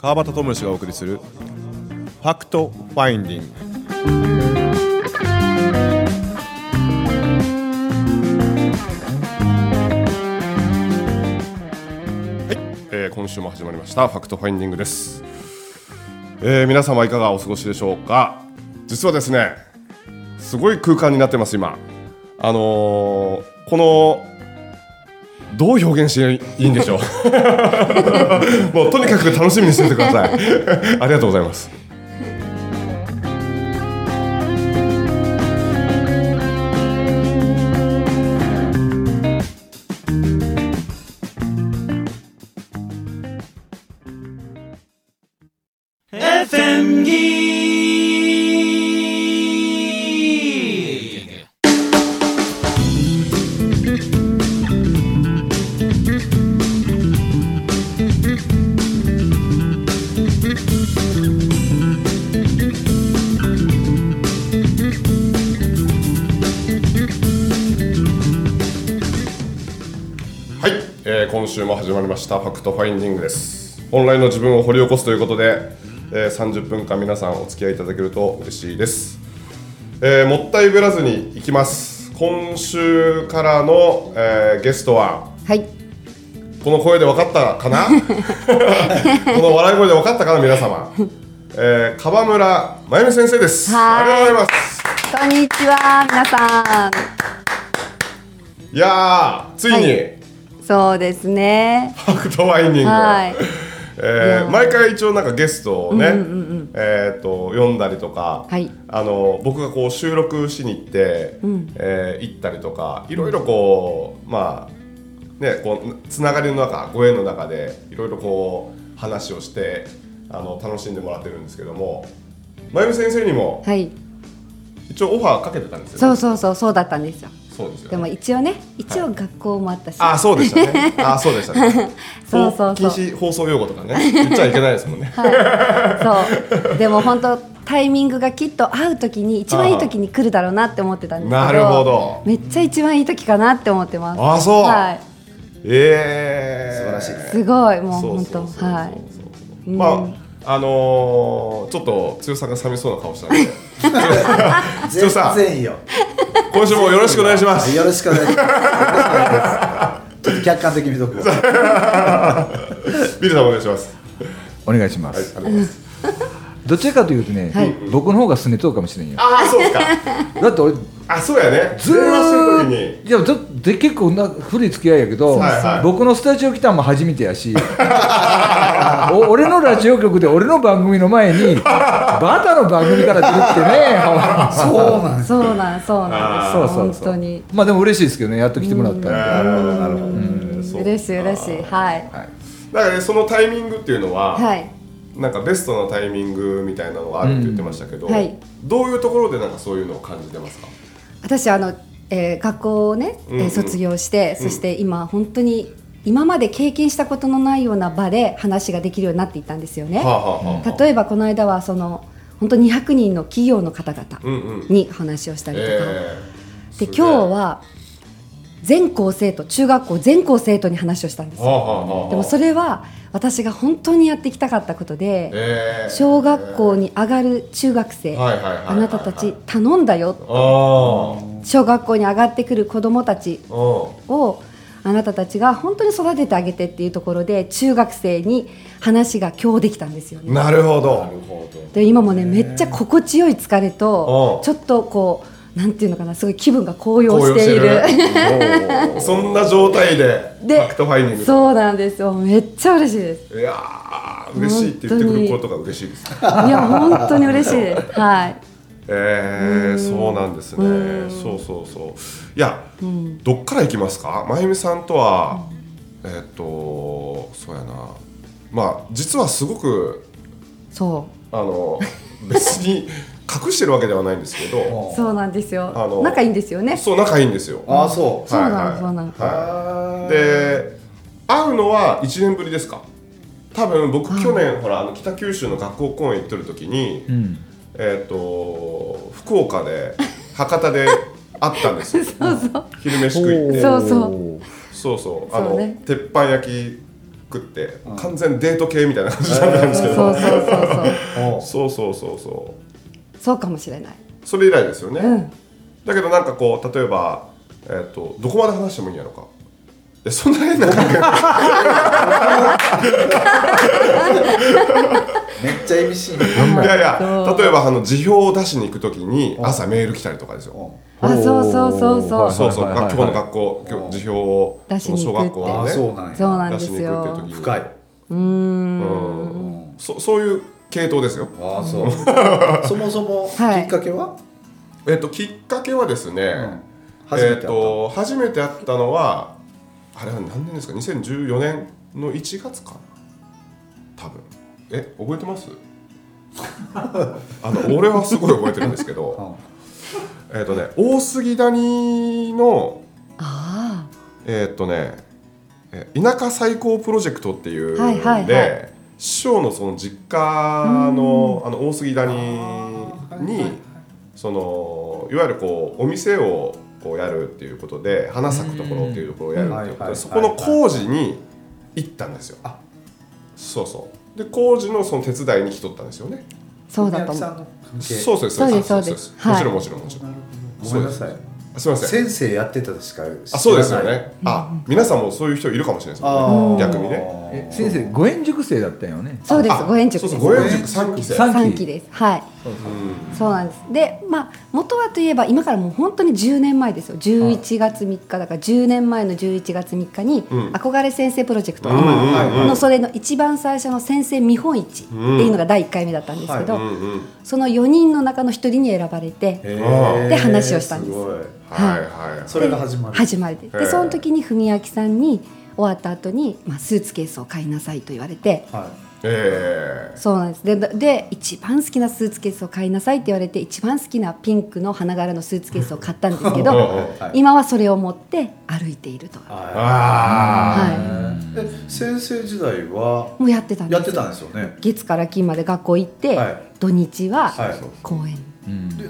川端知義がお送りする Fact Finding。はい、えー今週も始まりました。 Fact Finding です、えー皆様いかがお過ごしでしょうか。実はですねすごい空間になってます今。あのーこのどう表現していいんでしょう？もうとにかく楽しみにしててください。ありがとうございます。はい、始まりましたファクトファインディングです。本来の自分を掘り起こすということで、えー30分間皆さんお付き合いいただけると嬉しいです、えーもったいぶらずにいきます。今週からの、えーゲストははい、この声で分かったかな？この笑い声で分かったかな？皆様、えー、川村真由美先生です。ありがとうございます。こんにちは、皆さん。いやーついに、はいそうですね。ファクトファインディング、はい、えー毎回一応なんかゲストをね、えー、と読んだりとか、はい。あの僕がこう収録しに行って、えー行ったりとかいろいろこうまあねこうつながりの中ご縁の中でいろいろこう話をしてあの楽しんでもらってるんですけども真由美先生にもはい、一応オファーかけてたんですよ、そうそうそう、そうだったんですよ。そうですよ、でも一応ね、一応学校もあったし。あそうでしたね。あそうでしたね。そうそうそう。禁止放送用語とかね。言っちゃいけないですもんね。そう、でも本当タイミングがきっと合う時に一番いい時に来るだろうなって思ってたんですけど。なるほど。めっちゃ一番いい時かなって思ってます。あそう。はい、ええ素晴らしいですすごい、もうそう本当、そうそうそう。はい。まああのーちょっと剛さんが寂しそうな顔したので。全さん。然いいよ。今週もよろしくお願いします。よろしくお願いします。ちょっと客観的に見とくわ。ビルさんお願いします。お願いしまはいす、ありがとうございます。どちらかというとね、はい。僕の方がすねとうかもしれんよ。ああそうですか。だって俺あそうやね。ず電話してるーっ時に。いやずっとで結構な古い付き合いやけど、はいはい。僕のスタジオ来たんも初めてやし お俺のラジオ局で俺の番組の前にバタの番組から出るってね。そうなんです。そうなん、そうなんです。そうそうそう本当に。まあでも嬉しいですけどねやっと来てもらったん。で、なるほどなるほど嬉しい、嬉しい、はい。だからねそのタイミングっていうのは、はい。なんかベストなタイミングみたいなのがあるって言ってましたけど、うんはい。どういうところでなんかそういうのを感じてますか？私あの、えー学校をね、えーうん。うん卒業して、そして今本当に今まで経験したことのないような場で話ができるようになっていったんですよね。はあ、はあはあ、例えばこの間はその本当200人の企業の方々うんうんに話をしたりとか、えー、で今日は全校生徒中学校全校生徒に話をしたんですよ。はあ、はあはあ、でもそれは私が本当にやっていきたかったことで、えー、小学校に上がる中学生、はいはいはいはいはい。あなたたち頼んだよ。あ小学校に上がってくる子どもたちをあなたたちが本当に育ててあげてっていうところで中学生に話が今日できたんですよね。なるほどで今もねめっちゃ心地よい疲れとうんちょっとこうなんていうのかなすごい気分が高揚している。るそんな状態でフでァクトファインディングそうなんですよめっちゃ嬉しいです。いやー嬉しいって言ってくることが嬉しいですいや本当に嬉しいです。はい。えー、そうなんですね。そうそうそう。いや、どっから行きますか？真由美さんとは、えーっとそうやな。まあ実はすごくそあの別に隠してるわけではないんですけど うそうなんですよ。あの。仲いいんですよね。そう仲いいんですよ。ああ、そう。そうなのはいはい。そうなのはい、で会うのは1年ぶりですか？多分僕去年ほらあの北九州の学校公演行ってる時に、うんえっ、と福岡で博多で会ったんですよ。昼飯食いって。そうそう。そうそう。あのそうね。鉄板焼きクって完全デート系みたいな感じなんですけど、そうそうそうそう。おそうそうそうそう。そうかもしれない。それ以来ですよね、うん。だけどなんかこう例えば、えー、とどこまで話してもいいんやろかえそんな変な関係めっちゃ意味深いいやいや例えばあの辞表を出しに行くときに朝メール来たりとかですよ。あそうそうそうそうはいそうそうはいはいはい学校の学校今日辞表を出しに行くって。その小学校あのねそうなんや。そうなんです出しに行くっていうよ時に。深い。うーん。うん。そそういう系統ですよ。ああそう。そもそもきはい。っかけは、えっときっかけはですね、えっと初めて会ったのはあれは何年ですか？2014年の1月か？な多分。え覚えてます？あの俺はすごい覚えてるんですけど。えっとね大杉谷のあえっとねえ田舎最高プロジェクトっていうので、はいはいはい。師匠のその実家のあの大杉谷にそのいわゆるこうお店をこうやるっていうことで花咲くところっていうところをやるっていうことうん。でそこの工事に行ったんですよ。あ。そうそう。で工事のその手伝いに来とったんですよね。あそうだと思う。そうですそうです。そうですもちろんはい。もちろんもちろん。ごめんなさい。す。みません。先生やってたしか知らない。あそうですよね。あ皆さんもそういう人いるかもしれないですあよね。ー。逆にね。え先生五円塾生だったよね。そうですあご縁塾です。そうそう五円塾三期生。三三期。ですはい。うんそうなんです。でまあ元はといえば今からもう本当に10年前ですよ。11月3日。だから10年前の11月3日にうん。憧れ先生プロジェクト。のそれの一番最初の先生見本市っていうのが第1回目だったんですけど。その4人の中の1人に選ばれてで話をしたんです。はい。はい。それが始まる。始まりでその時に文明さんに終わった後にまに、あ、スーツケースを買いなさいと言われてはええ。そうなんです。でで一番好きなスーツケースを買いなさいって言われて一番好きなピンクの花柄のスーツケースを買ったんですけどはい。今はそれを持って歩いていると。はえ先生時代は？もうやってたんですやってたんですよね。月から金まで学校行って、はい。土日ははい。公園、うん。で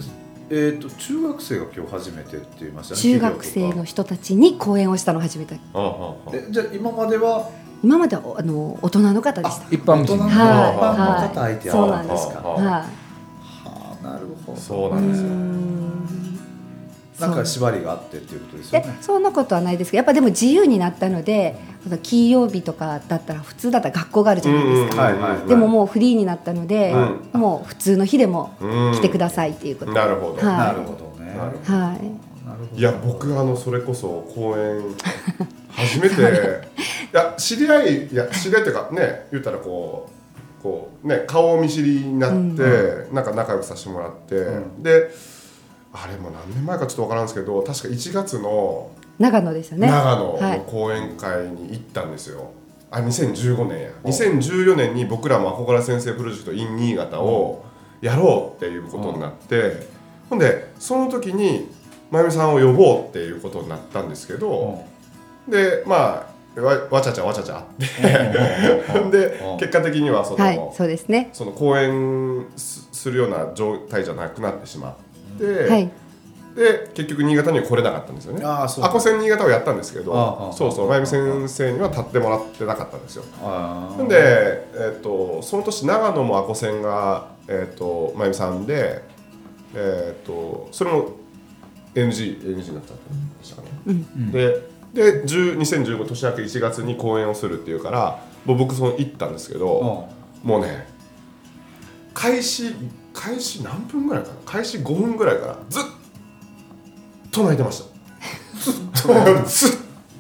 えー、と中学生が今日初めてって言いましたね中学生の人たちに講演をしたのを初めてあ。あああでじゃあ今までは？今まではあの大人の方でした。一般人？の一はい。般の方相手そうなんですああ。はい。はあなるほど。そうなんですよ。うーんなんか縛りがあってっていうことですよでねそんなことはないですけどやっぱでも自由になったので金曜日とかだったら普通だったら学校があるじゃないですか、はいはいでももうフリーになったので、うもう普通の日でもうん来てくださいっていうこと、なるほど。はい。なるほどね。はい。なるほど。いや僕あのそれこそ公演初めてい。や知り合いいや知り合いっていうかね言ったらこうこうね顔見知りになって、なんか仲良くさせてもらって、うん。であれも何年前かちょっとわからんですけど確か1月の長野ですよね。長野のはい講演会に行ったんですよ、あ2015年や。2014年に僕らも憧れ先生プロジェクト in 新潟をやろうっていうことになって、ほんでその時に真由美さんを呼ぼうっていうことになったんですけど、でまあわわちゃちゃわちゃちゃあってでうん結果的にはその,、はいそうですね。その講演すするような状態じゃなくなってしまって、はい。で結局新潟には来れなかったんですよね。ああそう。アコ新潟をやったんですけどああそうそう真由美先生には立ってもらってなかったんですよ。あなんで、えっとその年長野もアコセンが、えっと真由美さんで、えっとそれも NG, NG になったんでしたかね、でで10 2015年明け1月に公演をするっていうからもう僕その行ったんですけど、もうね開始開始何分ぐらいかな？開始5分ぐらいからずっと泣いてました。ずっと？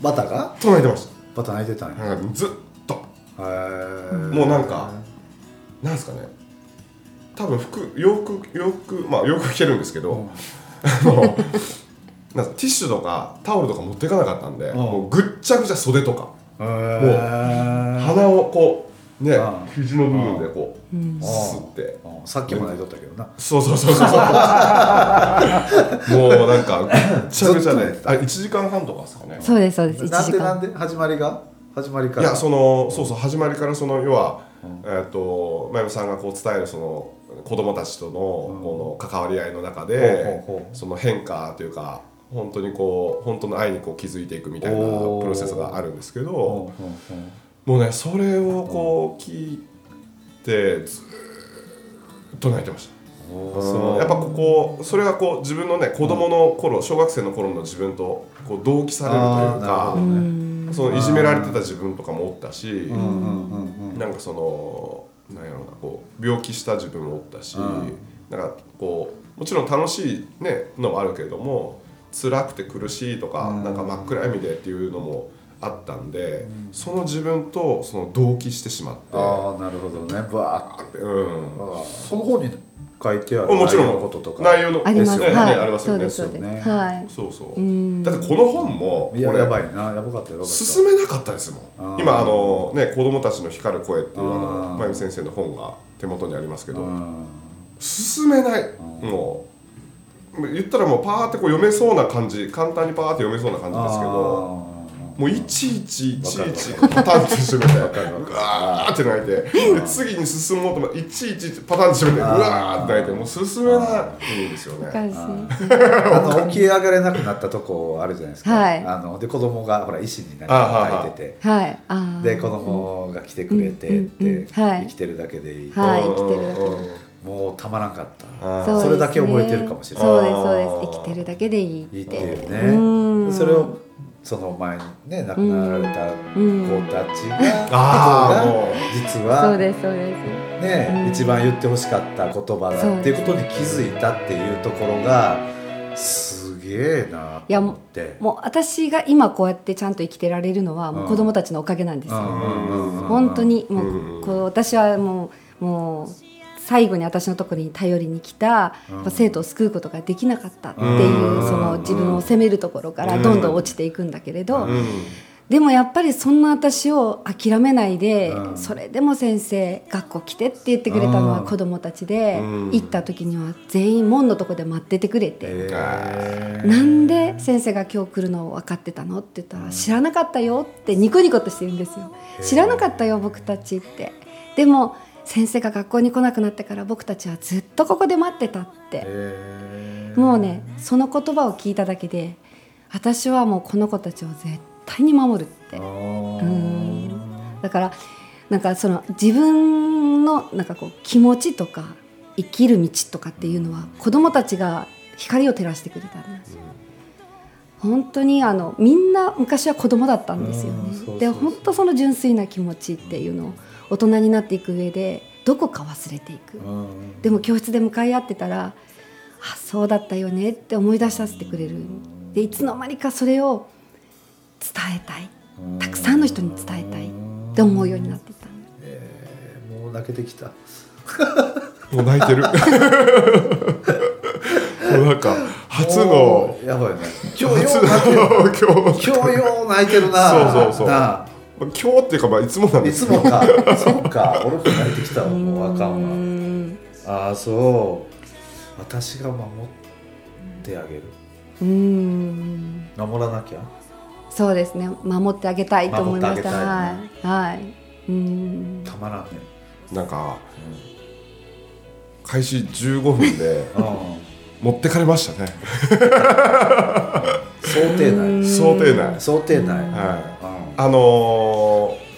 バタが？と泣いてましバタ泣いてたんや。たなんかずっと。へー。もうなんかなんですかね。多分服洋服洋服まあ洋服着てるんですけど、あのなんかティッシュとかタオルとか持っていかなかったんで、ん。もうぐっちゃぐちゃ袖とか、へー。鼻をこうね、うん。肘の部分でこう、うん。吸って、うんさっきも泣いとったけどな。そうそうそうそうそう。もうなんかぐっちゃぐちゃであ1時間半とかですかね。そうですそうです1時なんでなん間で始まりが？始まりから。いやそのそうそう始まりからその要は、えっ、と真由美さんがこう伝えるその子供たちとのこの関わり合いの中で、その変化というか本当にこう本当の愛にこう気づいていくみたいなプロセスがあるんですけど、もうねそれをこう聞いてずーっと泣いてました。そのやっぱここそれがこう自分のね子供の頃小学生の頃の自分とこう同期されるというかね。そのいじめられてた自分とかもおったし、なんかそのなんやろうなこう病気した自分もおったし、うん。なんかこうもちろん楽しい、ね、のもあるけれども辛くて苦しいとか、うん。なんか真っ暗闇でっていうのもあったんで、その自分とその同期してしまって。ああなるほどね。バーって。うん。その本に書いてあるもちろん。内容のこととか。内容のあります。ねね。はい、ありますよね。そうですね。はい。そうそう。うん。だってこの本もいや俺やばいな。やばかったやばかった。進めなかったですもん。今あのね子供たちの光る声っていうあの真由美先生の本が手元にありますけど。うん。進めない。もう言ったらもうパーってこう読めそうな感じ。簡単にパーって読めそうな感じですけど。あもういちいちいちいちわパタンって閉めてかるわかるガーって泣いてで次に進もうと思っていちいちパタンって閉めてうわーって泣いてもう進めない。ん。ですよねあの起き上がれなくなったとこあるじゃないですか、はい。あので子供がほら石にない。てて。はい。で子供が来てくれてうんって、生きてるだけでいい、はいうん生きてるだけで。うんもうたまらんかった。それだけ覚えてるかもしれない。そうですそうです。生きてるだけでいいって。いいってね。それをその前にね亡くなられたうん。子たちが、実そうはですそうです。ね、うん。一番言ってほしかった言葉だっていうことに気づいたっていうところがすげえなと思って。もう私が今こうやってちゃんと生きてられるのはもううん子供たちのおかげなんですよ、本本当にもうんうこう私はもうもう最後に私のところに頼りに来たやっぱ生徒を救うことができなかったっていううん。その自分を責めるところからどんどん落ちていくんだけれどうん。でもやっぱりそんな私を諦めないでうん。それでも先生学校来てって言ってくれたのはうん子供たちでうん。行った時には全員門のとこで待っててくれて。えー。なんで先生が今日来るのを分かってたのって言ったら知らなかったよってニコニコとしてるんですよ。知らなかったよ僕たちって。でも先生が学校に来なくなってから僕たちはずっとここで待ってたって。えー。もうねその言葉を聞いただけで私はもうこの子たちを絶対に守るって。あうーん。だからなんかその自分のなんかこう気持ちとか生きる道とかっていうのは子供たちが光を照らしてくれたんです本当にあのみんな昔は子供だったんですよね。で本当その純粋な気持ちっていうのを大人になっていく上でどこか忘れていく。うんでも教室で向かい合ってたらあそうだったよねって思い出させてくれる。でいつの間にかそれを伝えたい。たくさんの人に伝えたい。って思うようになっていった。んですえーもう泣けてきた。もう泣いてる。もうなんか初のやばいね。今日よう泣ける今日今日。よう泣いてるな。そうそうそう。な今日っていうかまあいつもなんあいです。つもか。そうか。俺も泣いてきたわもうあかんうわんああそう。私が守ってあげる。うん。守らなきゃ？そうですね。守ってあげたいと思いました。守ってあはい。はい。うん。たまらんね。なんか開始15分でうん。持ってかれましたね。想定内。想定内。想定内。はいあのー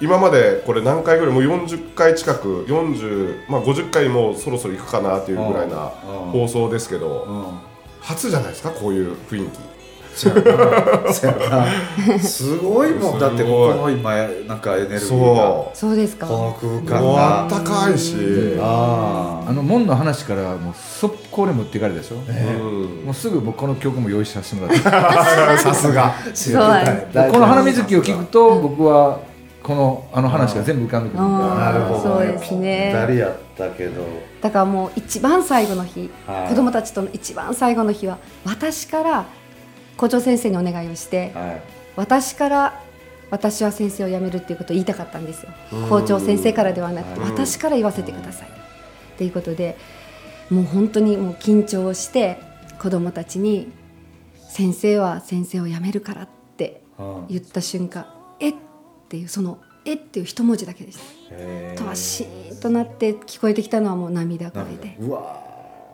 今までこれ何回ぐらいもう40回近く40、まあ、50回もうそろそろいくかなっていうぐらいなうん放送ですけど初じゃないですかこういう雰囲気そやな。そやな。すごいもんだってここの今なんかエネルギーが。そそうですか。この空う間もうあがったかいし、ああの門の話からもう速攻で持っていかれたでしょ、うん。もうすぐ僕この曲も用意させてもらって。さすが。この花水木を聞くと僕はこのあの話が全部浮かんでくるなるほど。そうですね。二人やったけど。だからもう一番最後の日、はい。子供たちとの一番最後の日は私から校長先生にお願いをしてはい。私から私は先生を辞めるっていうことを言いたかったんですよ。校長先生からではなくてうん私から言わせてください。っていうことでもう本当にもう緊張して子供たちに「先生は先生を辞めるから」ってうん。言った瞬間「えっ?」ていうその「えっ?」ていう一文字だけでした。とはシーンとなって聞こえてきたのはもう涙声で。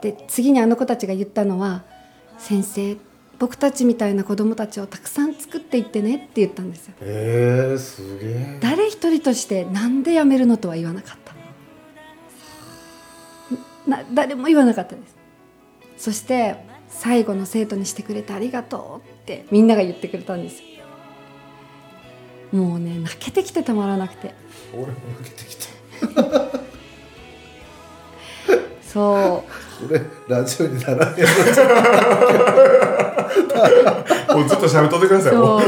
で次にあの子たちが言ったのは「先生僕たちみたいな子供たちをたくさん作っていってねって言ったんですよ。えー、すげえ。誰一人としてなんで辞めるのとは言わなかった。な誰も言わなかったです。そして最後の生徒にしてくれてありがとうってみんなが言ってくれたんですよ。もうね泣けてきてたまらなくて。俺も受けてきたそう。これラジオにならへんもうずっと喋っとってくださいそう。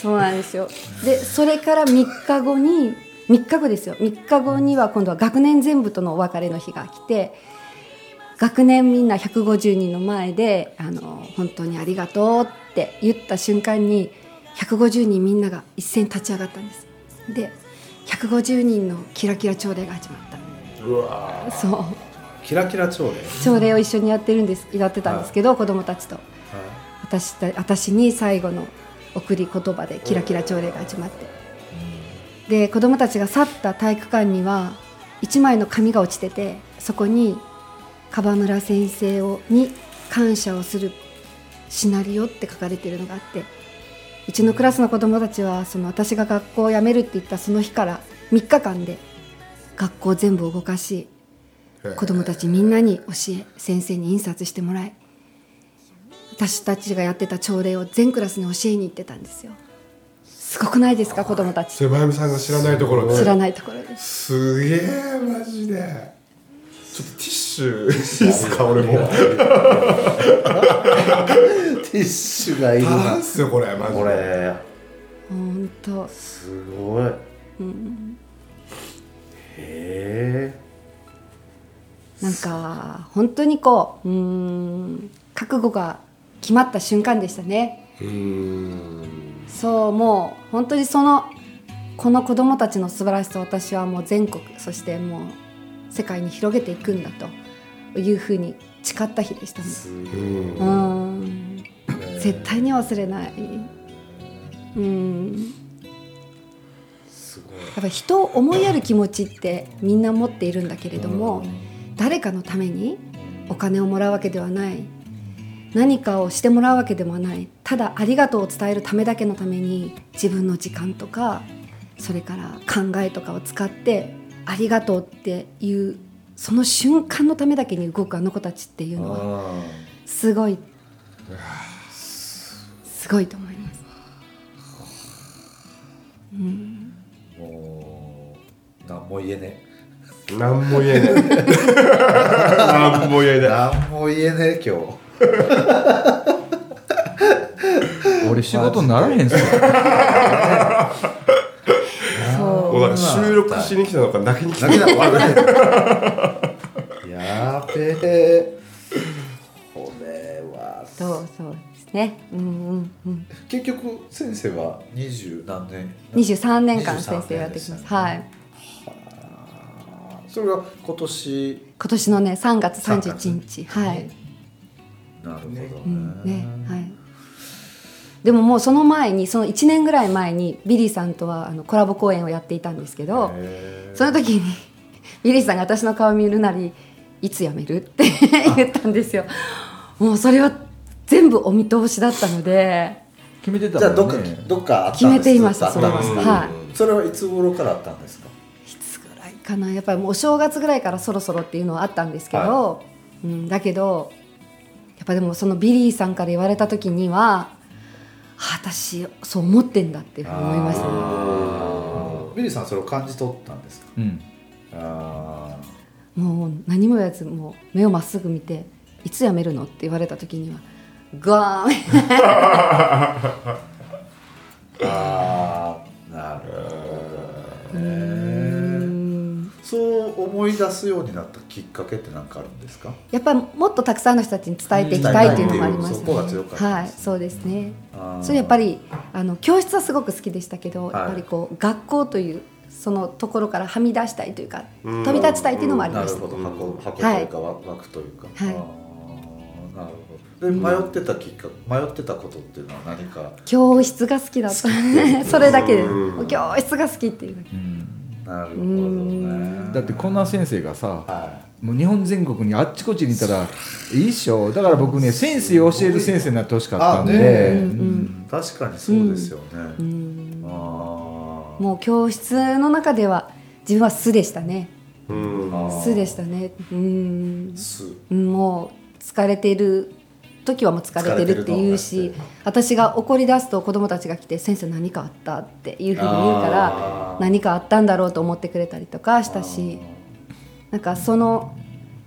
そうなんですよ。でそれから3日後に3日後ですよ。3日後には今度は学年全部とのお別れの日が来て学年みんな150人の前であの本当にありがとうって言った瞬間に150人みんなが一斉に立ち上がったんです。で150人のキラキラ朝礼が始まったうわそう。キラキラ朝礼朝礼を一緒にやってるんですやってたんですけど、子供たちと。は私た私に最後の送り言葉でキラキラ朝礼が始まって。で子供たちが去った体育館には1枚の紙が落ちててそこに樺村先生をに感謝をするシナリオって書かれてるのがあってうちのクラスの子供たちはその私が学校を辞めるって言ったその日から3日間で学校全部動かし子供たちみんなに教え先生に印刷してもらい私たちがやってた朝礼を全クラスに教えに行ってたんですよ。すごくないですか子供たち。瀬まゆみさんが知らないところで知らないところで。すすげえマジで。ちょっとティッシュいいですか俺も。ティッシュがいるな。なんすよこれマジで。これ。本当。すごい、へえなんか本当にこううーん覚悟が決まった瞬間でしたね。うーん。そうもう本当にそのこの子供たちの素晴らしさを私はもう全国そしてもう世界に広げていくんだというふうに誓った日でしたね。うん。絶対に忘れない。うんやっぱり人を思いやる気持ちってみんな持っているんだけれども誰かのためにお金をもらうわけではない。何かをしてもらうわけでもない。ただありがとうを伝えるためだけのために自分の時間とかそれから考えとかを使ってありがとうっていうその瞬間のためだけに動くあの子たちっていうのはあすごいすごいと思います。うん何も言えね何も言えない何も言ええ。ない何も言えねえ今日。俺仕事ならへんすよそう。収録しに来たのか泣きに来た泣のかやべえ。これは。そうそうですね。うんうんうん。結局先生は二十何年？二十三年間23先生をやってきま。す。はい。それが今年。今年のね三月三十一日。はい。なるほどね,、うん。ね。はい。でももうその前にその1年ぐらい前にビリーさんとはあのコラボ講演をやっていたんですけどその時に ビリーさんが私の顔見るなりいつ辞めるって 言ったんですよ。もうそれは全部お見通しだったので決めてたじゃあどっかどっかあったんです。決めていますか？それは。はい。それはいつ頃からあったんですか？かな。やっぱりもうお正月ぐらいからそろそろっていうのはあったんですけど、はうん、だけどやっぱでもそのビリーさんから言われた時にはあ私そう思ってんだっていうふうに思いましたねビリーさんそれを感じ取ったんですか？うん。あもう何も言わずもう目をまっすぐ見て「いつ辞めるの?」って言われた時にはガーン。ー あー。なるほどねそう思い出すようになったきっかけって何かあるんですか？やっぱりもっとたくさんの人たちに伝えていきたいっていうのもありますそこが強かったはいそうですねそれやっぱりあの教室はすごく好きでしたけど、はいやっぱりこう学校というそのところからはみ出したいというかうん飛び立ちたいっていうのもありましたなるほど箱箱というか、枠というか、はいなるほどで迷ってたきっかけ迷ってたことっていうのは何か教室が好きだったそれだけでうん教室が好きっていうだけうんなるほどうね。だってこんな先生がさはもう日本全国にあっちこっちにいたらいいっしょ？だから僕ね先生を教える先生になってほしかったんで、あね。うん確かにそうですよね、うん。あもう教室の中では自分は素でしたね。素でしたね。うん。あすうんもう疲れている時はもう疲れてるって言う疲し私が怒り出すと子供たちが来て「先生何かあった?」っていうふうに言うから何かあったんだろうと思ってくれたりとかしたしなんかその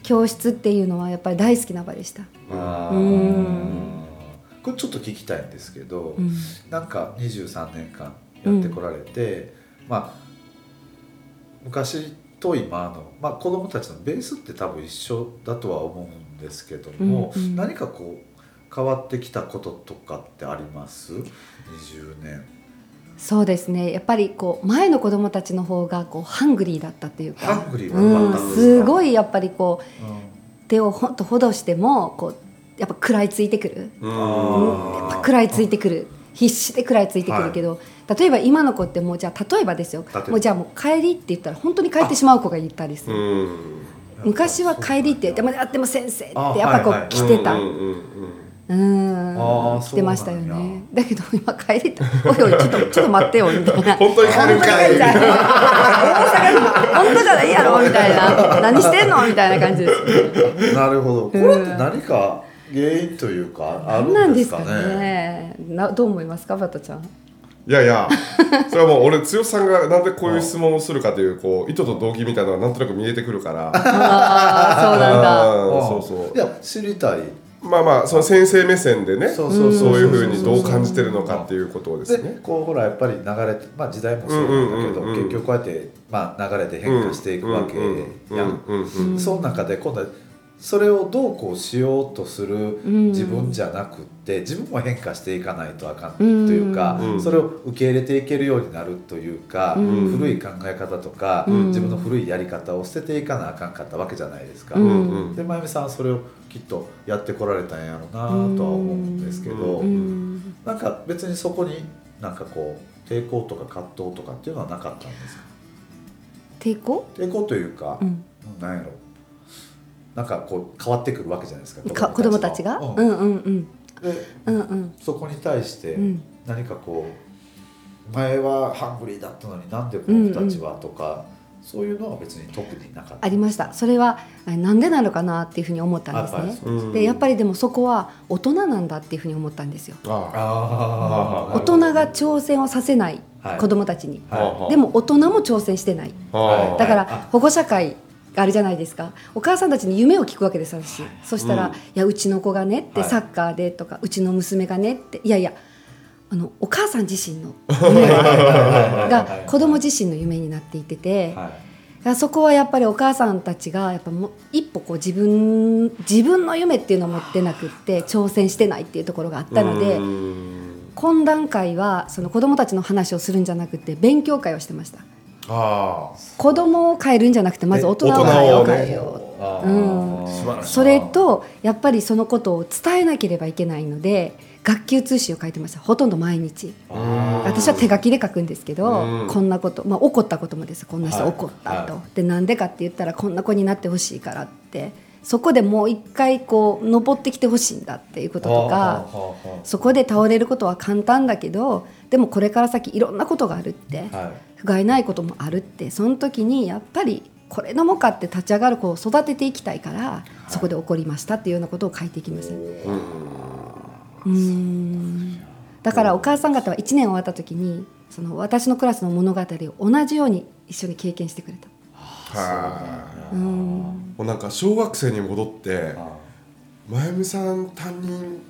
教室っていうのはやっぱり大好きな場でした。あうーん。これちょっと聞きたいんですけど、うん。なんか23年間やってこられて、まあ昔と今の、まあ、子どもたちのベースって多分一緒だとは思うんですけども、うんうん。何かこう変わってきたこととかってあります？20年。そうですね。やっぱりこう前の子供たちの方がこうハングリーだったっていうか。ハングリーは良かったん。ですごいやっぱりこううん。手をほんとほどしてもこうやっぱ食らいついてくる。うん。やっぱ食らいついてくる。必死で食らいついてくるけど、例えば今の子ってもうじゃあ例えばですよ。もうじゃあもう帰りって言ったら本当に帰ってしまう子がいたりすうる、ん。昔は帰りってでもあでも先生ってあやっぱこう来てた、うん。来てましたよね。だ。けど今帰りって「おいおいちょっとちょっと待ってよ」みたいな。本当に帰るんかい。みたいな大阪に本当じゃないやろみたいな。何してんのみたいな感じです。なるほど。これって何か原因というかあるんでんですすかかねね。などう思いますかバタちゃん？いやいやそれはもう俺剛さんがなんでこういう質問をするかというこう意図と動機みたいなのがなんとなく見えてくるから。ああそうなんだ。そうそういや知りたい。まあまあその先生目線でねそそううそうそう。いうふうにどう感じてるのかっていうことですでね。こうほらやっぱり流れて、まあ、時代もそうなんだけど、結局こうやって、まあ、流れて変化していくわけやん。その中で今度はそれをどうこうしようとするん。自分じゃなくって自分も変化していかないとあかんというか、うん。それを受け入れていけるようになるというか、うん。古い考え方とか、うん。自分の古いやり方を捨てていかなあかんかったわけじゃないですか。で真由美さんはそれをきっとやってこられたんやろうなとは思うんですけど。うん。なんか別にそこになんかこう抵抗とか葛藤とかっていうのはなかったん。ですか抵抗抵抗というか、うんなんやろなんかこう変わってくるわけじゃないですか。か子供たちが。うん。うんうんうん。でうんうん。そこに対してうん。何かこう前はハングリーだったのになんでこの子たちはとか、そういうのは別に特になかった。ありました。それはえなんでなのかなっていうふうに思ったんですね。でやっぱりでもそこは大人なんだっていうふうに思ったんですよ。ああ大人が挑戦をさせないはい。子供たちに、はでも大人も挑戦してない。あああだからあ。保護者会があるじゃないですか。お母さんたちに夢を聞くわけです私。そしたら、うん。いやうちの子がねって、はい。サッカーでとかうちの娘がねっていやいやあのお母さん自身の夢が子供自身の夢になっていてて、はい。そこはやっぱりお母さんたちがやっぱもう一歩こう自分自分の夢っていうのを持ってなくって挑戦してないっていうところがあったのでうん。懇談会はその子供たちの話をするんじゃなくて勉強会をしてました。あ子供を変えるんじゃなくてまず大人を変えよう変えよううん。それとやっぱりそのことを伝えなければいけないので学級通信を書いてました。ほとんど毎日。あ私は手書きで書くんですけど、うん。こんなこと、まあ、怒ったこともです。こんな人はい。怒ったと、はでなんでかって言ったらこんな子になってほしいからって。そこでもう一回こう登ってきてほしいんだっていうこととかそこで倒れることは簡単だけどでもこれから先いろんなことがあるって、あはい不甲斐ないこともあるってその時にやっぱりこれのもかって立ち上がる子を育てていきたいから、そこで起こりましたっていうようなことを書いていきました。うだからお母さん方は1年終わった時にその私のクラスの物語を同じように一緒に経験してくれた。はい。うん。もうなんか小学生に戻ってあ真由美さん担任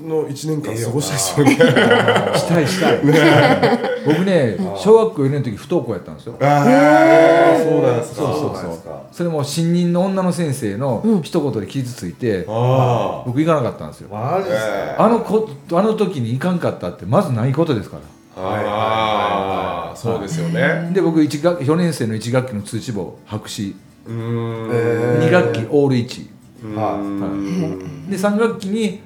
の1年間過ごしたいですよね したい。したい僕ね小学校4年の時不登校やったんですよ。ああそうなんですか。そうそうそうそれも新任の女の先生の一言で傷ついて、あ僕行かなかったんですよ。マジですか。えあのこあの時に行かんかったってまずないことですから。あああそうですよね。で僕一学4年生の1学期の通知簿白紙。うーん。えー2学期オール1はで3学期に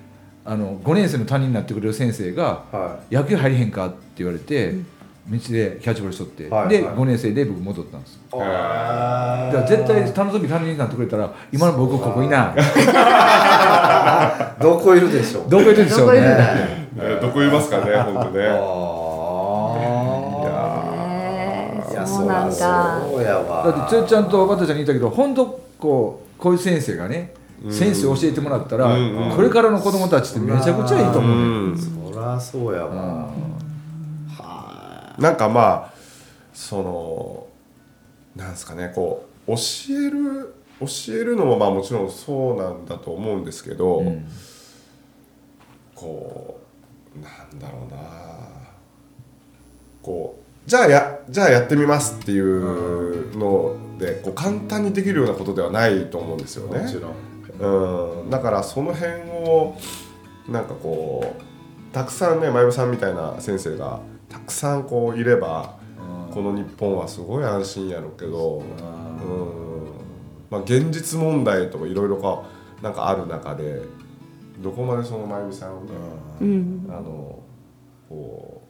あの5年生の担任になってくれる先生がは「野球入りへんか?」って言われて、道でキャッチボールしとって、はいはい。で5年生で僕戻ったんです。だー。から絶対楽しみ楽しみになってくれたら今の僕ここいな。い どこいるでしょう？どこいるでしょうどこいるんだね。えーどこいますかね本当ね。いやそうなんだ。そうやわ。だってつーちゃんとバタちゃんに言ったけど本当こうこういう先生がねセンス教えてもらったら、うんこれからの子供たちってめちゃくちゃいいと思う。ね、うん。そらそうやわ。なんかまあそのなんですかねこう教える教えるのもまあもちろんそうなんだと思うんですけど、うん。こうなんだろうな。こうじゃあやじゃあやってみますっていうのでこう簡単にできるようなことではないと思うんですよね。もちろんうん、だからその辺をなんかこうたくさんねまゆみさんみたいな先生がたくさんこういればこの日本はすごい安心やろうけど、うん。まあ、現実問題とかいろいろかなんかある中でどこまでそのまゆみさんをね、うん。あのこ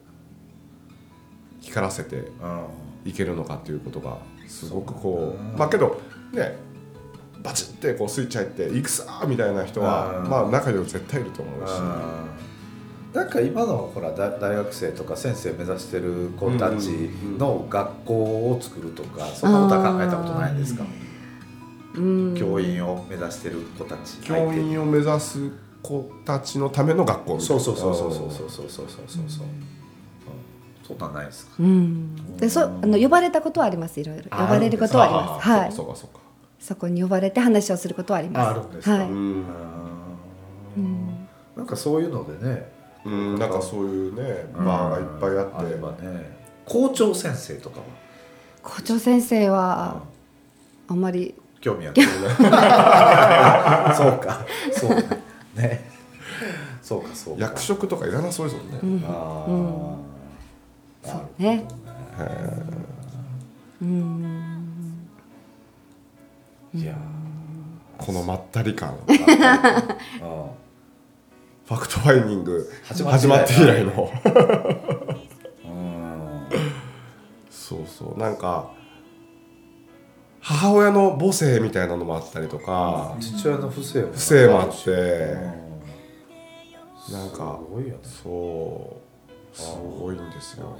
う光らせてうん。いけるのかっていうことがすごくこうまあけどねバチってこうスイッチ入って「いくさ!」みたいな人はうん。まあ中には絶対いると思うし。なんか今のほら大大学生とか先生目指してる子たちの学校を作るとかそんなことは考えたことないんですか？うん。教員を目指してる子たち教員を目指す子たちのための学校そうそうそうそうそうそうそうそうそうそうそうそんなんないですかうんでそあの呼ばれたことはありますいろいろ呼ばれることはありますはいそうかそうかそこに呼ばれて話をすることはあります。ああるんですか。はい。そうん。うん。なんかそういうのでね。うんなんかそういうねバーがいっぱいあって。あね。校長先生とかは？校長先生はあんまり。興味ある そうか。そうねね。そうかそうか。役職とかいらなそうですもんね、あー。そうね。うんいやこのまったり感。ー ファクトファインディング始始まって以来の。うん。そうそう。なんか母親の母性みたいなのもあったりとか。父親の不正も不正もあって。うん。なんかすごいよね。そう。すごいんですよ。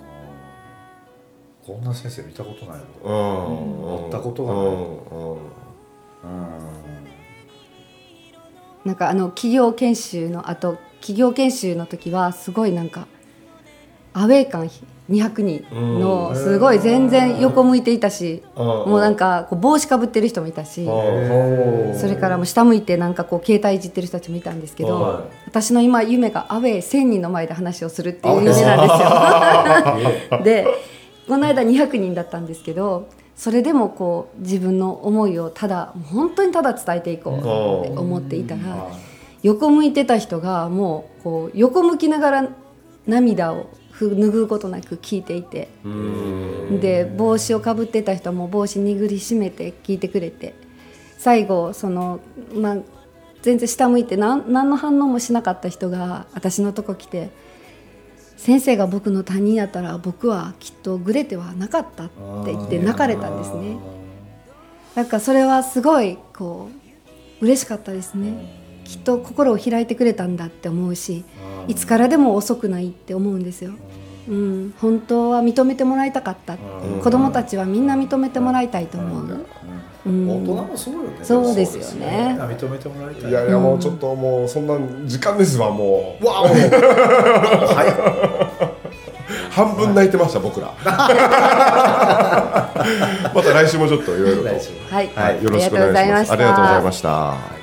こんな先生見たことないようん。乗ったことがない。うんうん。うんなんかあの企業研修のあと企業研修の時はすごいなんかアウェー感200人のすごい全然横向いていたしうん。もうなんかこう帽子かぶってる人もいたしうん。それからもう下向いてなんかこう携帯いじってる人たちもいたんですけはど私の今夢がアウェー1000人の前で話をするっていう夢なんですよ。でこの間200人だったんですけどそれでもこう自分の思いをただ本当にただ伝えていこうって思っていたら横向いてた人がもうこう横向きながら涙をふ拭うことなく聞いていて。うん。で帽子をかぶってた人も帽子握りしめて聞いてくれて。最後その、まあ、全然下向いて何何の反応もしなかった人が私のとこ来て「先生が僕の他人やったら僕はきっとグレてはなかった」って言って泣かれたんですね。なんかそれはすごいこう嬉しかったですね。きっと心を開いてくれたんだって思うしいつからでも遅くないって思うんですよ。うん、本当は認めてもらいたかった、子供たちはみんな認めてもらいたいと思う、うん大人もそうよね。そうですよね。認めてもらいたいいやいやもうちょっともうそんな時間ですわもう。わお。は 半分泣いてました僕ら。また来週もちょっといろいろと。はい。よろしくお願いします。ありがとうございました